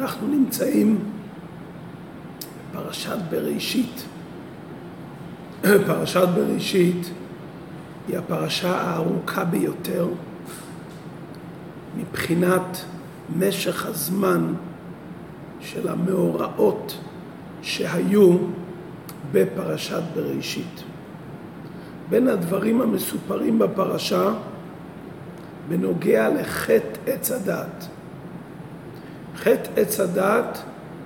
אנחנו נמצאים בפרשת בראשית. פרשת בראשית היא הפרשה הארוכה ביותר מבחינת משך הזמן של המאורעות שהיו בפרשת בראשית. בין הדברים המסופרים בפרשה בנוגע לחטא עץ הדת. חטא עץ הדת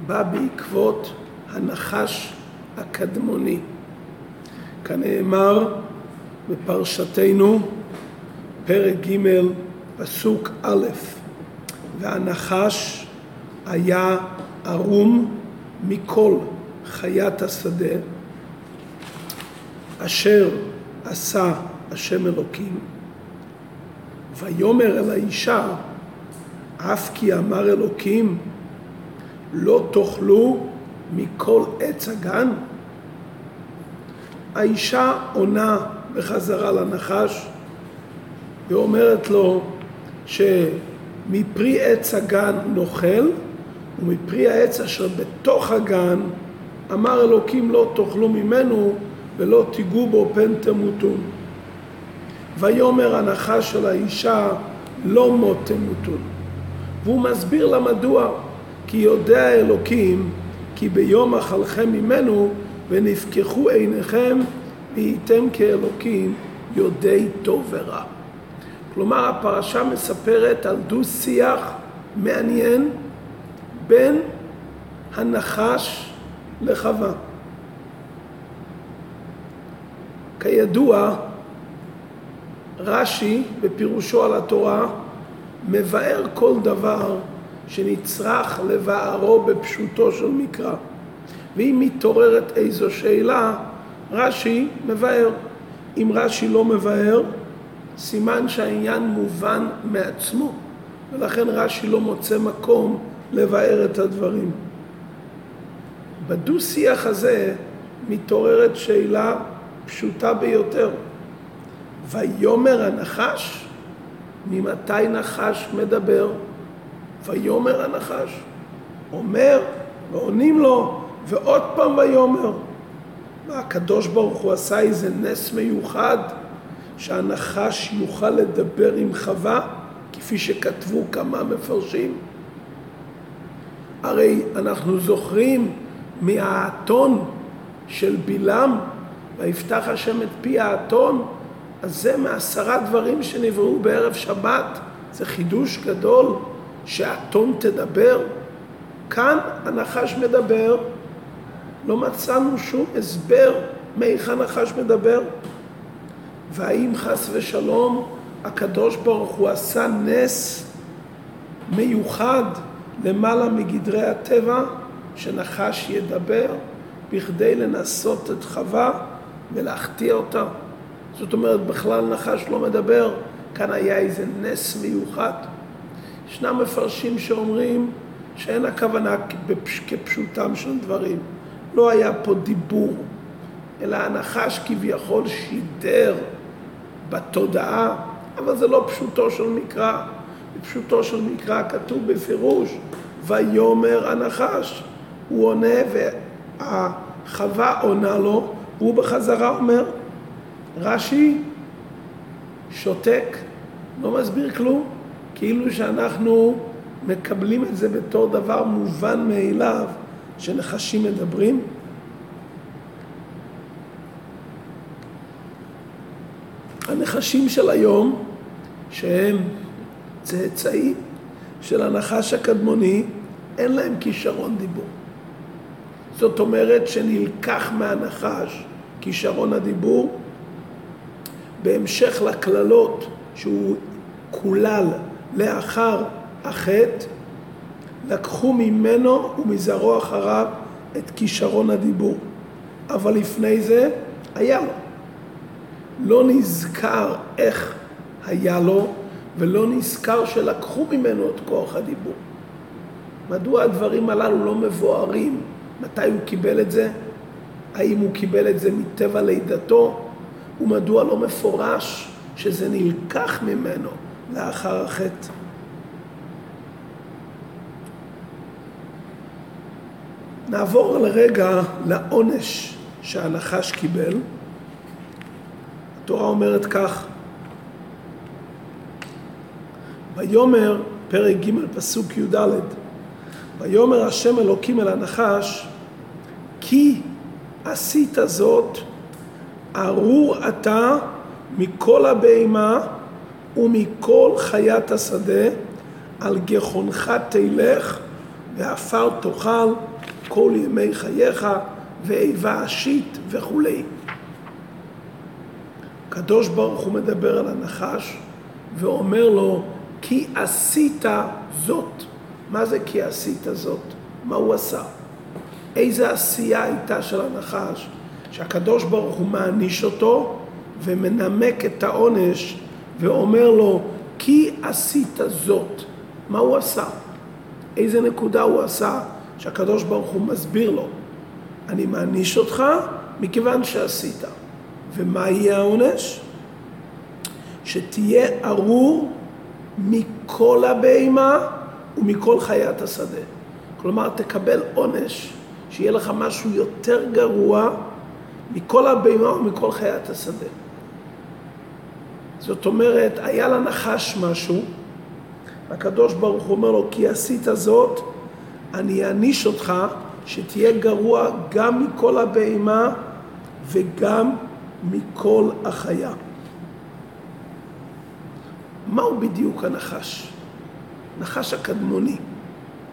בא בעקבות הנחש הקדמוני. כנאמר בפרשתנו, פרק ג', פסוק א', והנחש היה ערום מכל חיית השדה, אשר עשה השם אלוקים, ויאמר אל האישה, אף כי אמר אלוקים, לא תאכלו מכל עץ הגן? האישה עונה בחזרה לנחש ואומרת לו שמפרי עץ הגן נאכל ומפרי העץ אשר בתוך הגן אמר אלוקים לא תאכלו ממנו ולא תיגעו בו פן תמותון. ויאמר הנחש של האישה לא מות תמותון. והוא מסביר לה מדוע כי יודע אלוקים כי ביום אכלכם ממנו ונפקחו עיניכם והייתם כאלוקים יודעי טוב ורע. כלומר הפרשה מספרת על דו שיח מעניין בין הנחש לחווה. כידוע, רש"י בפירושו על התורה מבאר כל דבר שנצרך לבארו בפשוטו של מקרא. ואם מתעוררת איזו שאלה, רש"י מבאר. אם רש"י לא מבאר, סימן שהעניין מובן מעצמו, ולכן רש"י לא מוצא מקום לבאר את הדברים. בדו-שיח הזה מתעוררת שאלה פשוטה ביותר. ויאמר הנחש, ממתי נחש מדבר? ויאמר הנחש. אומר, ועונים לו, ועוד פעם ויאמר. והקדוש ברוך הוא עשה איזה נס מיוחד, שהנחש יוכל לדבר עם חווה, כפי שכתבו כמה מפרשים. הרי אנחנו זוכרים מהאתון של בלעם, ויפתח השם את פי האתון, אז זה מעשרה דברים שנבראו בערב שבת, זה חידוש גדול, שאתון תדבר. כאן הנחש מדבר, לא מצאנו שום הסבר מהיכן הנחש מדבר. והאם חס ושלום הקדוש ברוך הוא עשה נס מיוחד למעלה מגדרי הטבע, שנחש ידבר בכדי לנסות את חווה ולהחטיא אותה. זאת אומרת, בכלל נחש לא מדבר, כאן היה איזה נס מיוחד. ישנם מפרשים שאומרים שאין הכוונה כפשוטם של דברים. לא היה פה דיבור, אלא הנחש כביכול שידר בתודעה, אבל זה לא פשוטו של מקרא. בפשוטו של מקרא כתוב בפירוש, ויאמר הנחש. הוא עונה והחווה עונה לו, והוא בחזרה אומר, רש"י שותק, לא מסביר כלום, כאילו שאנחנו מקבלים את זה בתור דבר מובן מאליו, שנחשים מדברים. הנחשים של היום, שהם צאצאים של הנחש הקדמוני, אין להם כישרון דיבור. זאת אומרת שנלקח מהנחש כישרון הדיבור, בהמשך לקללות שהוא קולל לאחר החטא, לקחו ממנו ומזרעו אחריו את כישרון הדיבור. אבל לפני זה היה לו. לא נזכר איך היה לו, ולא נזכר שלקחו ממנו את כוח הדיבור. מדוע הדברים הללו לא מבוארים? מתי הוא קיבל את זה? האם הוא קיבל את זה מטבע לידתו? ומדוע לא מפורש שזה נלקח ממנו לאחר החטא? נעבור לרגע לעונש שהנחש קיבל. התורה אומרת כך: ויאמר, פרק ג' פסוק י"ד, ויאמר השם אלוקים אל הנחש, כי עשית זאת, ארור אתה מכל הבהמה ומכל חיית השדה, על גחונך תלך ועפר תאכל כל ימי חייך ואיבה אשית וכולי. הקדוש ברוך הוא מדבר על הנחש ואומר לו כי עשית זאת. מה זה כי עשית זאת? מה הוא עשה? איזה עשייה הייתה של הנחש שהקדוש ברוך הוא מעניש אותו ומנמק את העונש ואומר לו כי עשית זאת. מה הוא עשה? איזה נקודה הוא עשה שהקדוש ברוך הוא מסביר לו אני מעניש אותך מכיוון שעשית. ומה יהיה העונש? שתהיה ארור מכל הבהמה ומכל חיית השדה. כלומר, תקבל עונש, שיהיה לך משהו יותר גרוע מכל הבהמה ומכל חיית השדה. זאת אומרת, היה לנחש משהו, הקדוש ברוך הוא אומר לו, כי עשית זאת, אני אעניש אותך שתהיה גרוע גם מכל הבהמה וגם מכל החיה. מהו בדיוק הנחש? נחש הקדמוני.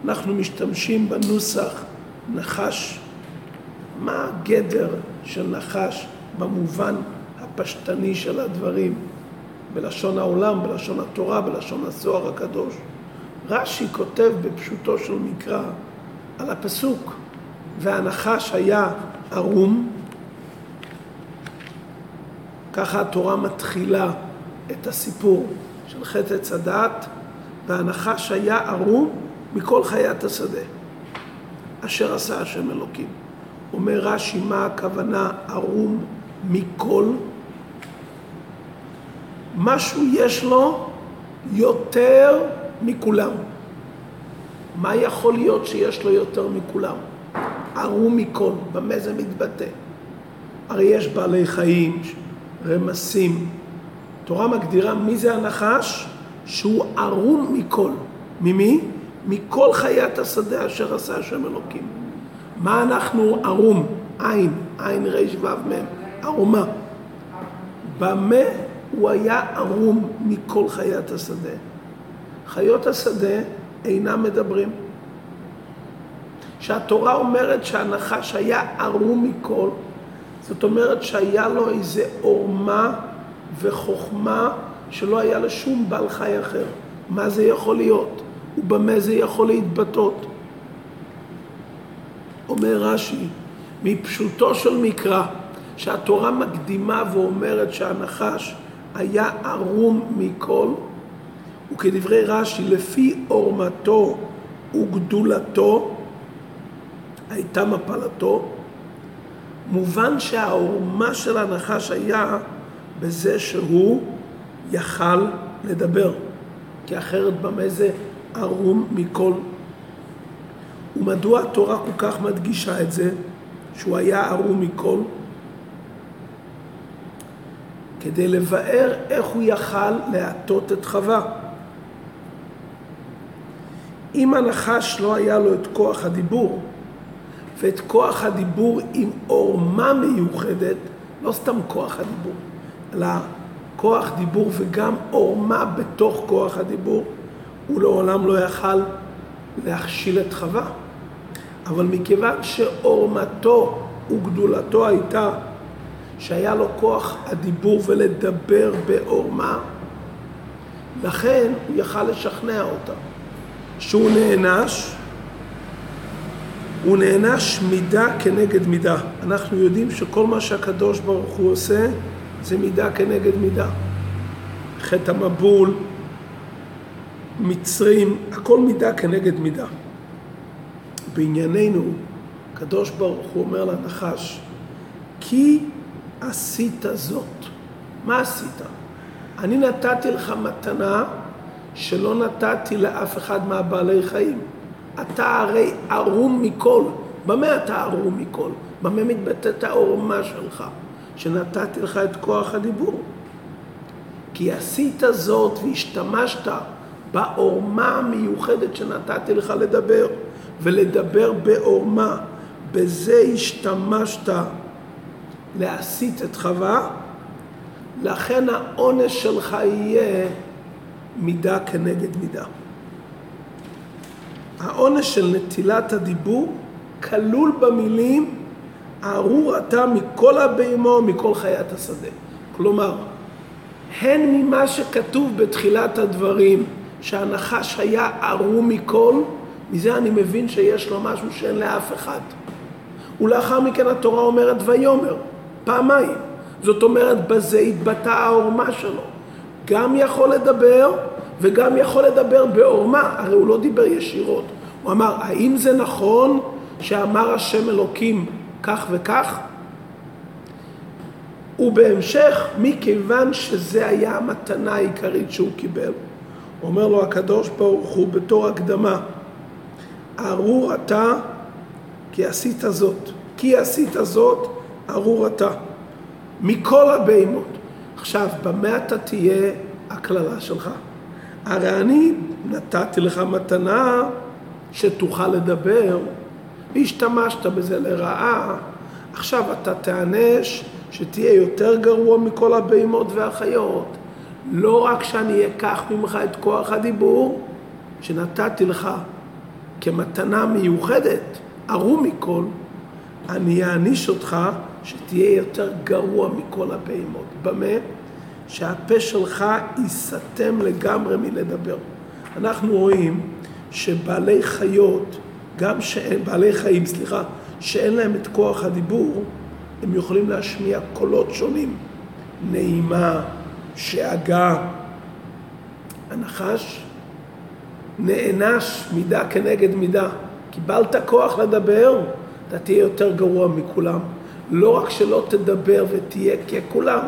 אנחנו משתמשים בנוסח נחש. מה הגדר של נחש במובן הפשטני של הדברים? בלשון העולם, בלשון התורה, בלשון הזוהר הקדוש. רש"י כותב בפשוטו של מקרא על הפסוק, והנחש היה ערום, ככה התורה מתחילה את הסיפור של חטא עץ הדעת, והנחש היה ערום מכל חיית השדה, אשר עשה השם אלוקים. אומר רש"י, מה הכוונה ערום מכל? משהו יש לו יותר מכולם. מה יכול להיות שיש לו יותר מכולם? ערום מכל, במה זה מתבטא? הרי יש בעלי חיים, רמסים. תורה מגדירה מי זה הנחש? שהוא ערום מכל. ממי? מכל חיית השדה אשר עשה השם אלוקים. מה אנחנו ערום? עין, עין ר' ו' מ', ערומה. במה הוא היה ערום מכל חיית השדה? חיות השדה אינם מדברים. כשהתורה אומרת שהנחש היה ערום מכל, זאת אומרת שהיה לו איזה עורמה וחוכמה שלא היה לשום בעל חי אחר. מה זה יכול להיות? ובמה זה יכול להתבטאות? אומר רש"י, מפשוטו של מקרא, שהתורה מקדימה ואומרת שהנחש היה ערום מכל, וכדברי רש"י, לפי עורמתו וגדולתו הייתה מפלתו, מובן שהעורמה של הנחש היה בזה שהוא יכל לדבר, כי אחרת במה זה ערום מכל. ומדוע התורה כל כך מדגישה את זה, שהוא היה ערום מכל? כדי לבאר איך הוא יכל להטות את חווה. אם הנחש לא היה לו את כוח הדיבור, ואת כוח הדיבור עם עורמה מיוחדת, לא סתם כוח הדיבור, אלא כוח דיבור וגם עורמה בתוך כוח הדיבור, הוא לעולם לא יכל להכשיל את חווה. אבל מכיוון שעורמתו וגדולתו הייתה שהיה לו כוח הדיבור ולדבר בעורמה, לכן הוא יכל לשכנע אותה. שהוא נענש, הוא נענש מידה כנגד מידה. אנחנו יודעים שכל מה שהקדוש ברוך הוא עושה זה מידה כנגד מידה. חטא המבול, מצרים, הכל מידה כנגד מידה. בענייננו, הקדוש ברוך הוא אומר לנחש, כי עשית זאת. מה עשית? אני נתתי לך מתנה שלא נתתי לאף אחד מהבעלי חיים. אתה הרי ערום מכל, במה אתה ארור מכל? במה מתבטאת העורמה שלך? שנתתי לך את כוח הדיבור. כי עשית זאת והשתמשת בעורמה המיוחדת שנתתי לך לדבר, ולדבר בעורמה. בזה השתמשת להסית את חווה, לכן העונש שלך יהיה מידה כנגד מידה. העונש של נטילת הדיבור כלול במילים ארור אתה מכל הבהמו, מכל חיית השדה. כלומר, הן ממה שכתוב בתחילת הדברים, שהנחש היה ארור מכל, מזה אני מבין שיש לו משהו שאין לאף אחד. ולאחר מכן התורה אומרת ויאמר, פעמיים. זאת אומרת, בזה התבטאה העורמה שלו. גם יכול לדבר וגם יכול לדבר בעורמה, הרי הוא לא דיבר ישירות. הוא אמר, האם זה נכון שאמר השם אלוקים כך וכך? ובהמשך, מכיוון שזה היה המתנה העיקרית שהוא קיבל, אומר לו הקדוש ברוך הוא בתור הקדמה, ארור אתה כי עשית זאת, כי עשית זאת, ארור אתה, מכל הבהמות. עכשיו, במה אתה תהיה הקללה שלך? הרי אני נתתי לך מתנה שתוכל לדבר, והשתמשת בזה לרעה, עכשיו אתה תיענש שתהיה יותר גרוע מכל הבהמות והחיות. לא רק שאני אקח ממך את כוח הדיבור שנתתי לך כמתנה מיוחדת, ערום מכל, אני אעניש אותך שתהיה יותר גרוע מכל הבהמות. במה? שהפה שלך ייסתם לגמרי מלדבר. אנחנו רואים שבעלי חיות, גם שאין, בעלי חיים, סליחה, שאין להם את כוח הדיבור, הם יכולים להשמיע קולות שונים. נעימה, שאגה. הנחש נענש מידה כנגד מידה. קיבלת כוח לדבר, אתה תהיה יותר גרוע מכולם. לא רק שלא תדבר ותהיה ככולם,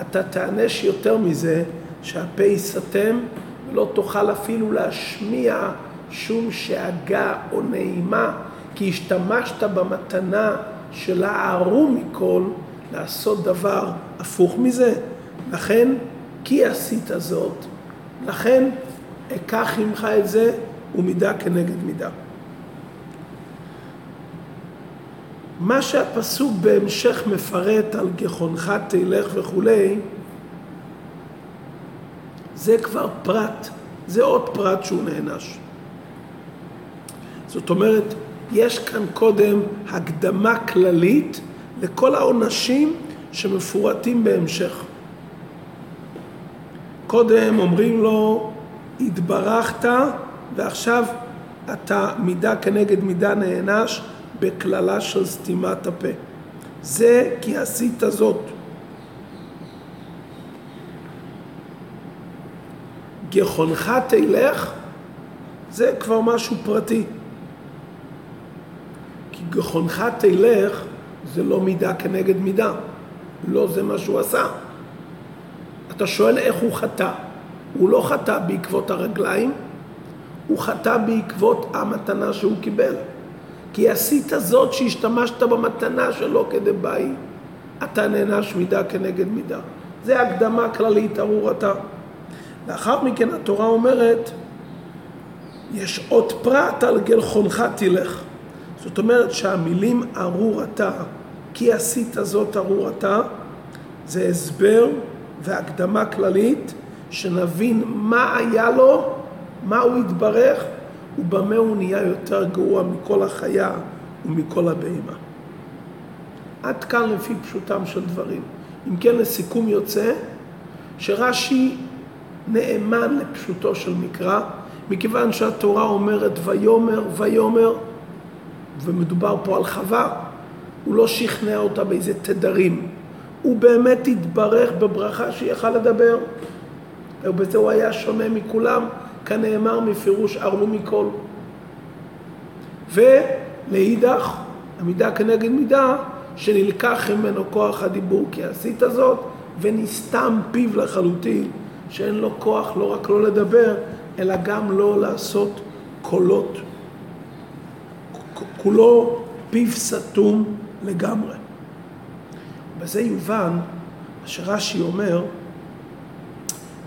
אתה תענש יותר מזה שהפה ייסתם ולא תוכל אפילו להשמיע שום שאגה או נעימה, כי השתמשת במתנה של הערום מכל לעשות דבר הפוך מזה. לכן, כי עשית זאת, לכן אקח ממך את זה ומידה כנגד מידה. מה שהפסוק בהמשך מפרט על גחונך תלך וכולי, זה כבר פרט, זה עוד פרט שהוא נענש. זאת אומרת, יש כאן קודם הקדמה כללית לכל העונשים שמפורטים בהמשך. קודם אומרים לו, התברכת ועכשיו אתה מידה כנגד מידה נענש בקללה של סתימת הפה. זה כי עשית זאת. גחונך תלך, זה כבר משהו פרטי. כי גחונך תלך זה לא מידה כנגד מידה. לא זה מה שהוא עשה. אתה שואל איך הוא חטא. הוא לא חטא בעקבות הרגליים, הוא חטא בעקבות המתנה שהוא קיבל. כי עשית זאת שהשתמשת במתנה שלו כדי באי. אתה נענש מידה כנגד מידה. זה הקדמה כללית, ארור אתה. לאחר מכן התורה אומרת, יש עוד פרט על גלחונך תלך. זאת אומרת שהמילים ארור אתה, כי עשית זאת ארור אתה, זה הסבר והקדמה כללית, שנבין מה היה לו, מה הוא התברך ובמה הוא נהיה יותר גרוע מכל החיה ומכל הבהמה. עד כאן לפי פשוטם של דברים. אם כן, לסיכום יוצא שרש"י נאמן לפשוטו של מקרא, מכיוון שהתורה אומרת ויאמר ויאמר, ומדובר פה על חווה, הוא לא שכנע אותה באיזה תדרים. הוא באמת התברך בברכה שיכל לדבר, ובזה הוא היה שונה מכולם, כנאמר מפירוש ארלו מכל. ולאידך, המידה כנגד מידה, שנלקח ממנו כוח הדיבור כי עשית זאת, ונסתם פיו לחלוטין, שאין לו כוח לא רק לא לדבר, אלא גם לא לעשות קולות, כולו פיו סתום לגמרי. בזה יובן שרש"י אומר,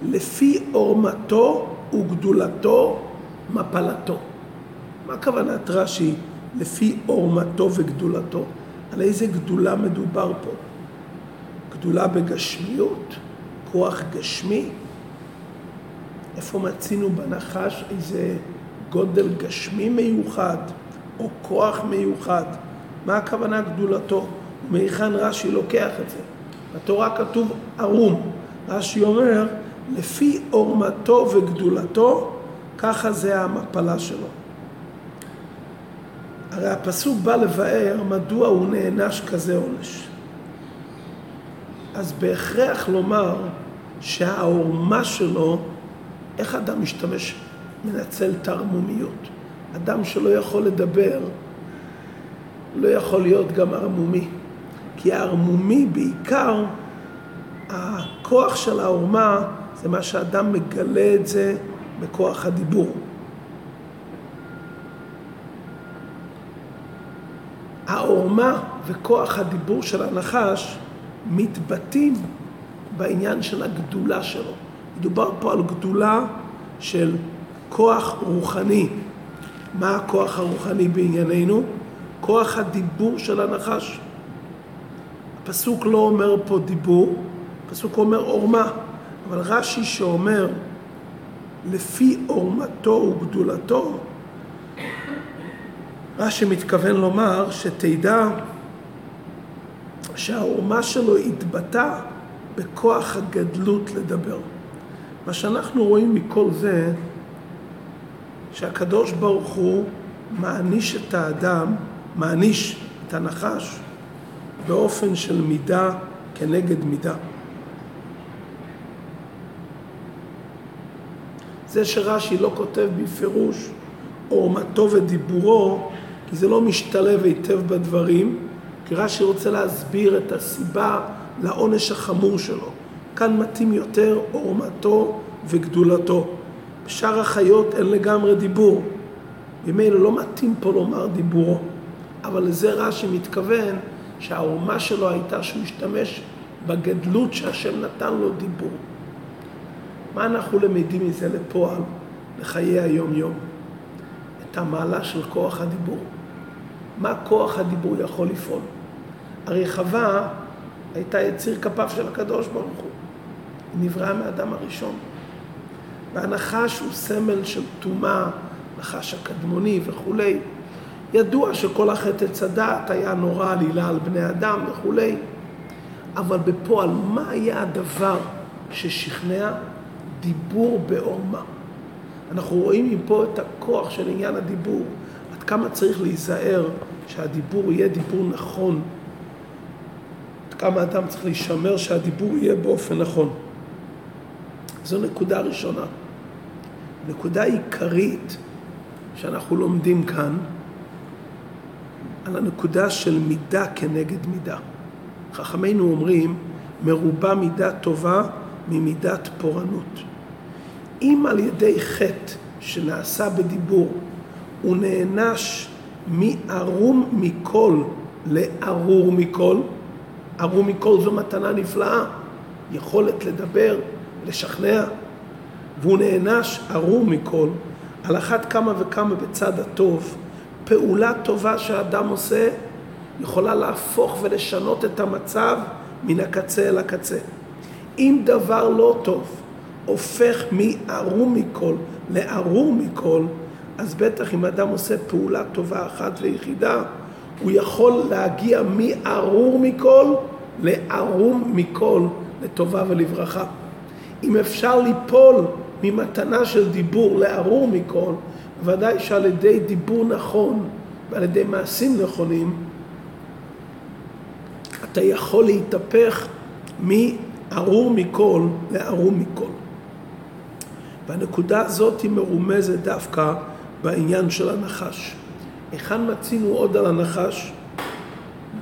לפי עורמתו וגדולתו מפלתו. מה כוונת רש"י לפי עורמתו וגדולתו? על איזה גדולה מדובר פה? גדולה בגשמיות? כוח גשמי? איפה מצינו בנחש איזה גודל גשמי מיוחד או כוח מיוחד? מה הכוונה גדולתו? מהיכן רש"י לוקח את זה? בתורה כתוב ערום. רש"י אומר, לפי עורמתו וגדולתו, ככה זה המפלה שלו. הרי הפסוק בא לבאר מדוע הוא נענש כזה עונש. אז בהכרח לומר שהעורמה שלו, איך אדם משתמש, מנצל את הערמומיות? אדם שלא יכול לדבר, לא יכול להיות גם ערמומי. כי הערמומי בעיקר, הכוח של העורמה זה מה שאדם מגלה את זה בכוח הדיבור. העורמה וכוח הדיבור של הנחש מתבטאים בעניין של הגדולה שלו. מדובר פה על גדולה של כוח רוחני. מה הכוח הרוחני בענייננו? כוח הדיבור של הנחש. הפסוק לא אומר פה דיבור, הפסוק אומר עורמה, אבל רש"י שאומר לפי עורמתו וגדולתו, רש"י מתכוון לומר שתדע שהעורמה שלו התבטא בכוח הגדלות לדבר. מה שאנחנו רואים מכל זה, שהקדוש ברוך הוא מעניש את האדם, מעניש את הנחש, באופן של מידה כנגד מידה. זה שרש"י לא כותב בפירוש עורמתו ודיבורו, כי זה לא משתלב היטב בדברים, כי רש"י רוצה להסביר את הסיבה לעונש החמור שלו. כאן מתאים יותר עורמתו וגדולתו. בשאר החיות אין לגמרי דיבור. ממילא לא מתאים פה לומר דיבורו. אבל לזה רש"י מתכוון שהעורמה שלו הייתה שהוא השתמש בגדלות שהשם נתן לו דיבור. מה אנחנו למדים מזה לפועל, לחיי היום-יום? את המעלה של כוח הדיבור. מה כוח הדיבור יכול לפעול? הרי חווה הייתה יציר כפיו של הקדוש ברוך הוא. היא נבראה מאדם הראשון. והנחש הוא סמל של טומאה, נחש הקדמוני וכולי. ידוע שכל החטא עץ היה נורא עלילה על בני אדם וכולי, אבל בפועל, מה היה הדבר ששכנע? דיבור בעורמה. אנחנו רואים מפה את הכוח של עניין הדיבור, עד כמה צריך להיזהר שהדיבור יהיה דיבור נכון, עד כמה אדם צריך להישמר שהדיבור יהיה באופן נכון. זו נקודה ראשונה. נקודה עיקרית שאנחנו לומדים כאן, על הנקודה של מידה כנגד מידה. חכמינו אומרים, מרובה מידה טובה ממידת פורענות. אם על ידי חטא שנעשה בדיבור הוא נענש מערום מכל לארור מכל, ארור מכל זו מתנה נפלאה, יכולת לדבר, לשכנע, והוא נענש ארור מכל, על אחת כמה וכמה בצד הטוב, פעולה טובה שאדם עושה יכולה להפוך ולשנות את המצב מן הקצה אל הקצה. אם דבר לא טוב הופך מערום מכל לארור מכל, אז בטח אם אדם עושה פעולה טובה אחת ויחידה, הוא יכול להגיע מארור מכל לערום מכל לטובה ולברכה. אם אפשר ליפול ממתנה של דיבור לארור מכל, ודאי שעל ידי דיבור נכון ועל ידי מעשים נכונים, אתה יכול להתהפך מארור מכל לארור מכל. והנקודה הזאת היא מרומזת דווקא בעניין של הנחש. היכן מצינו עוד על הנחש?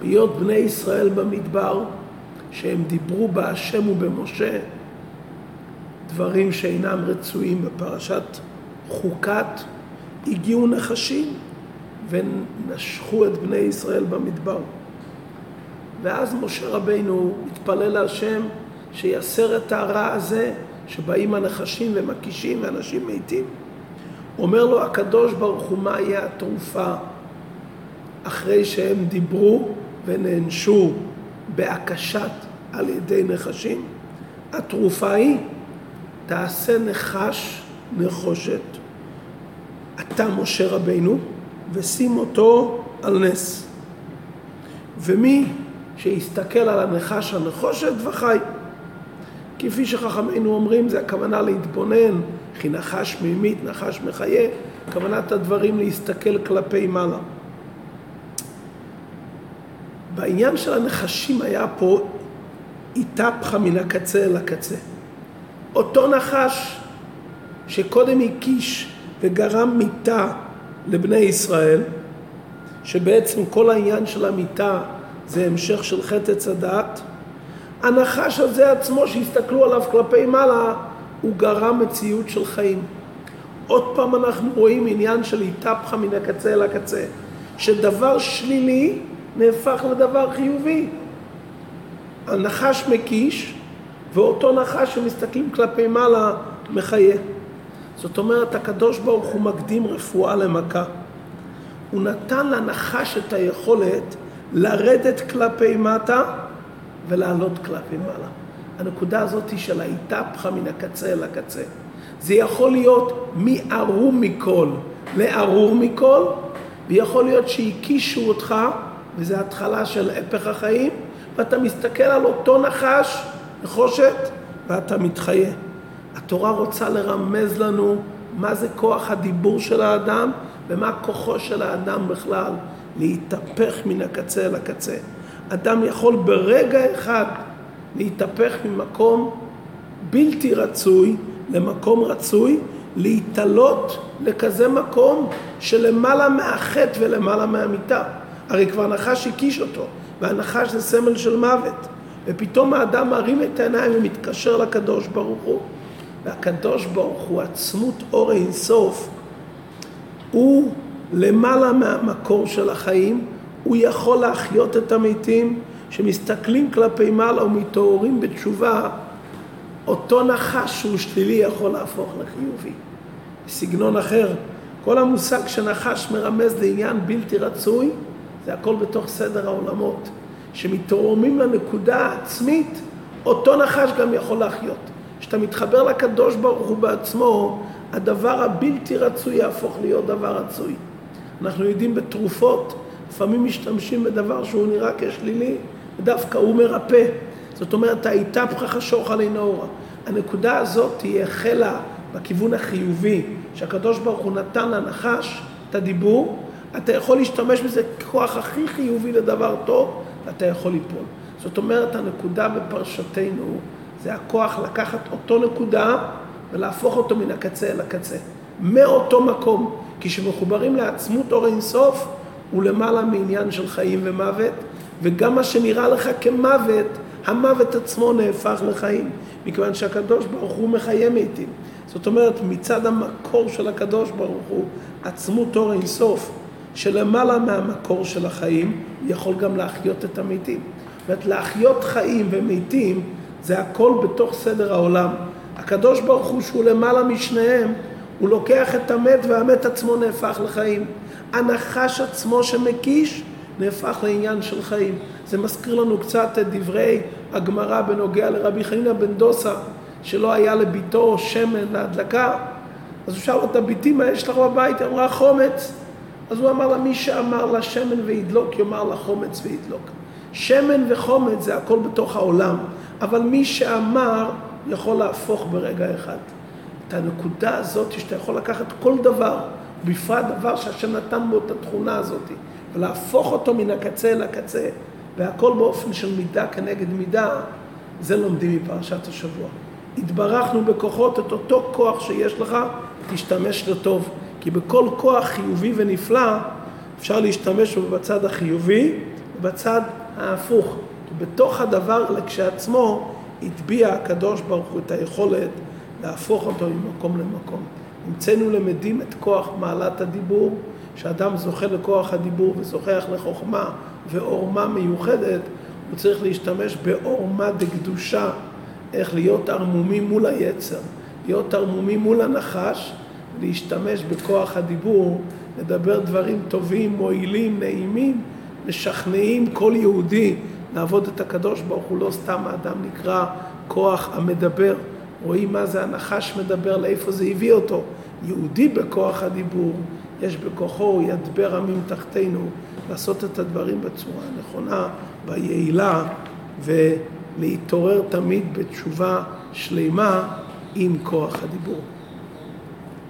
בהיות בני ישראל במדבר, שהם דיברו בהשם ובמשה דברים שאינם רצויים בפרשת חוקת, הגיעו נחשים ונשכו את בני ישראל במדבר. ואז משה רבינו מתפלל להשם שיסר את הרע הזה שבאים הנחשים ומקישים ואנשים מתים. אומר לו הקדוש ברוך הוא מה יהיה התרופה אחרי שהם דיברו ונענשו בהקשת על ידי נחשים? התרופה היא תעשה נחש נחושת אתה משה רבינו ושים אותו על נס ומי שיסתכל על הנחש הנחושת וחי כפי שחכמינו אומרים זה הכוונה להתבונן. כי נחש ממית נחש מחיה. כוונת הדברים להסתכל כלפי מעלה. בעניין של הנחשים היה פה איתפחה מן הקצה אל הקצה. אותו נחש שקודם הקיש וגרם מיתה לבני ישראל, שבעצם כל העניין של המיתה זה המשך של חטא הדעת, הנחש הזה עצמו שהסתכלו עליו כלפי מעלה, הוא גרם מציאות של חיים. עוד פעם אנחנו רואים עניין של איתפחה מן הקצה אל הקצה, שדבר שלילי נהפך לדבר חיובי. הנחש מקיש, ואותו נחש שמסתכלים כלפי מעלה מחיה. זאת אומרת, הקדוש ברוך הוא מקדים רפואה למכה. הוא נתן לנחש את היכולת לרדת כלפי מטה ולעלות כלפי מעלה. הנקודה הזאת היא של ההתהפכה מן הקצה אל הקצה. זה יכול להיות מערום מכל לארור מכל, ויכול להיות שהקישו אותך, וזו התחלה של הפך החיים, ואתה מסתכל על אותו נחש, נחושת, ואתה מתחיה. התורה רוצה לרמז לנו מה זה כוח הדיבור של האדם ומה כוחו של האדם בכלל להתהפך מן הקצה אל הקצה. אדם יכול ברגע אחד להתהפך ממקום בלתי רצוי למקום רצוי, להתעלות לכזה מקום שלמעלה מהחטא ולמעלה מהמיטה. הרי כבר נחש הקיש אותו. והנחש זה סמל של מוות. ופתאום האדם מרים את העיניים ומתקשר לקדוש ברוך הוא. והקדוש ברוך הוא, עצמות אור אינסוף, הוא למעלה מהמקור של החיים, הוא יכול להחיות את המתים שמסתכלים כלפי מעלה ומתעוררים בתשובה, אותו נחש שהוא שלילי יכול להפוך לחיובי. בסגנון אחר, כל המושג שנחש מרמז לעניין בלתי רצוי, זה הכל בתוך סדר העולמות. שמתרוממים לנקודה העצמית, אותו נחש גם יכול להחיות. כשאתה מתחבר לקדוש ברוך הוא בעצמו, הדבר הבלתי רצוי יהפוך להיות דבר רצוי. אנחנו יודעים בתרופות, לפעמים משתמשים בדבר שהוא נראה כשלילי, ודווקא הוא מרפא. זאת אומרת, האיתפחה חשוך עלי נאורה. הנקודה הזאת תהיה החלה בכיוון החיובי, שהקדוש ברוך הוא נתן לנחש את הדיבור, אתה יכול להשתמש בזה ככוח הכי חיובי לדבר טוב, ואתה יכול ליפול. זאת אומרת, הנקודה בפרשתנו זה הכוח לקחת אותו נקודה ולהפוך אותו מן הקצה אל הקצה. מאותו מקום, כשמחוברים לעצמות אור אינסוף, הוא למעלה מעניין של חיים ומוות, וגם מה שנראה לך כמוות, המוות עצמו נהפך לחיים, מכיוון שהקדוש ברוך הוא מחיה מתים. זאת אומרת, מצד המקור של הקדוש ברוך הוא, עצמות אור אינסוף, שלמעלה מהמקור של החיים יכול גם להחיות את המתים. זאת אומרת, להחיות חיים ומתים זה הכל בתוך סדר העולם. הקדוש ברוך הוא שהוא למעלה משניהם, הוא לוקח את המת והמת עצמו נהפך לחיים. הנחש עצמו שמקיש נהפך לעניין של חיים. זה מזכיר לנו קצת את דברי הגמרא בנוגע לרבי חנינא בן דוסה, שלא היה לביתו שמן להדלקה. אז הוא שאל אותה, ביתי, מה יש לך בבית? היא אמרה, חומץ. אז הוא אמר לה, מי שאמר לה שמן וידלוק, יאמר לה חומץ וידלוק. שמן וחומץ זה הכל בתוך העולם, אבל מי שאמר יכול להפוך ברגע אחד. את הנקודה הזאת שאתה יכול לקחת כל דבר, בפרט דבר שהשם נתן בו את התכונה הזאת, ולהפוך אותו מן הקצה אל הקצה, והכל באופן של מידה כנגד מידה, זה לומדים מפרשת השבוע. התברכנו בכוחות, את אותו כוח שיש לך, תשתמש לטוב. כי בכל כוח חיובי ונפלא אפשר להשתמש בו בצד החיובי ובצד ההפוך. בתוך הדבר כשעצמו הטביע הקדוש ברוך הוא את היכולת להפוך אותו ממקום למקום. המצאנו למדים את כוח מעלת הדיבור כשאדם זוכה לכוח הדיבור וזוכח לחוכמה ועורמה מיוחדת, הוא צריך להשתמש בעורמה דקדושה, איך להיות ערמומי מול היצר, להיות ערמומי מול הנחש, להשתמש בכוח הדיבור, לדבר דברים טובים, מועילים, נעימים, משכנעים כל יהודי לעבוד את הקדוש ברוך הוא, לא סתם האדם נקרא כוח המדבר. רואים מה זה הנחש מדבר, לאיפה זה הביא אותו. יהודי בכוח הדיבור, יש בכוחו, ידבר עמים תחתינו, לעשות את הדברים בצורה הנכונה והיעילה ולהתעורר תמיד בתשובה שלמה עם כוח הדיבור.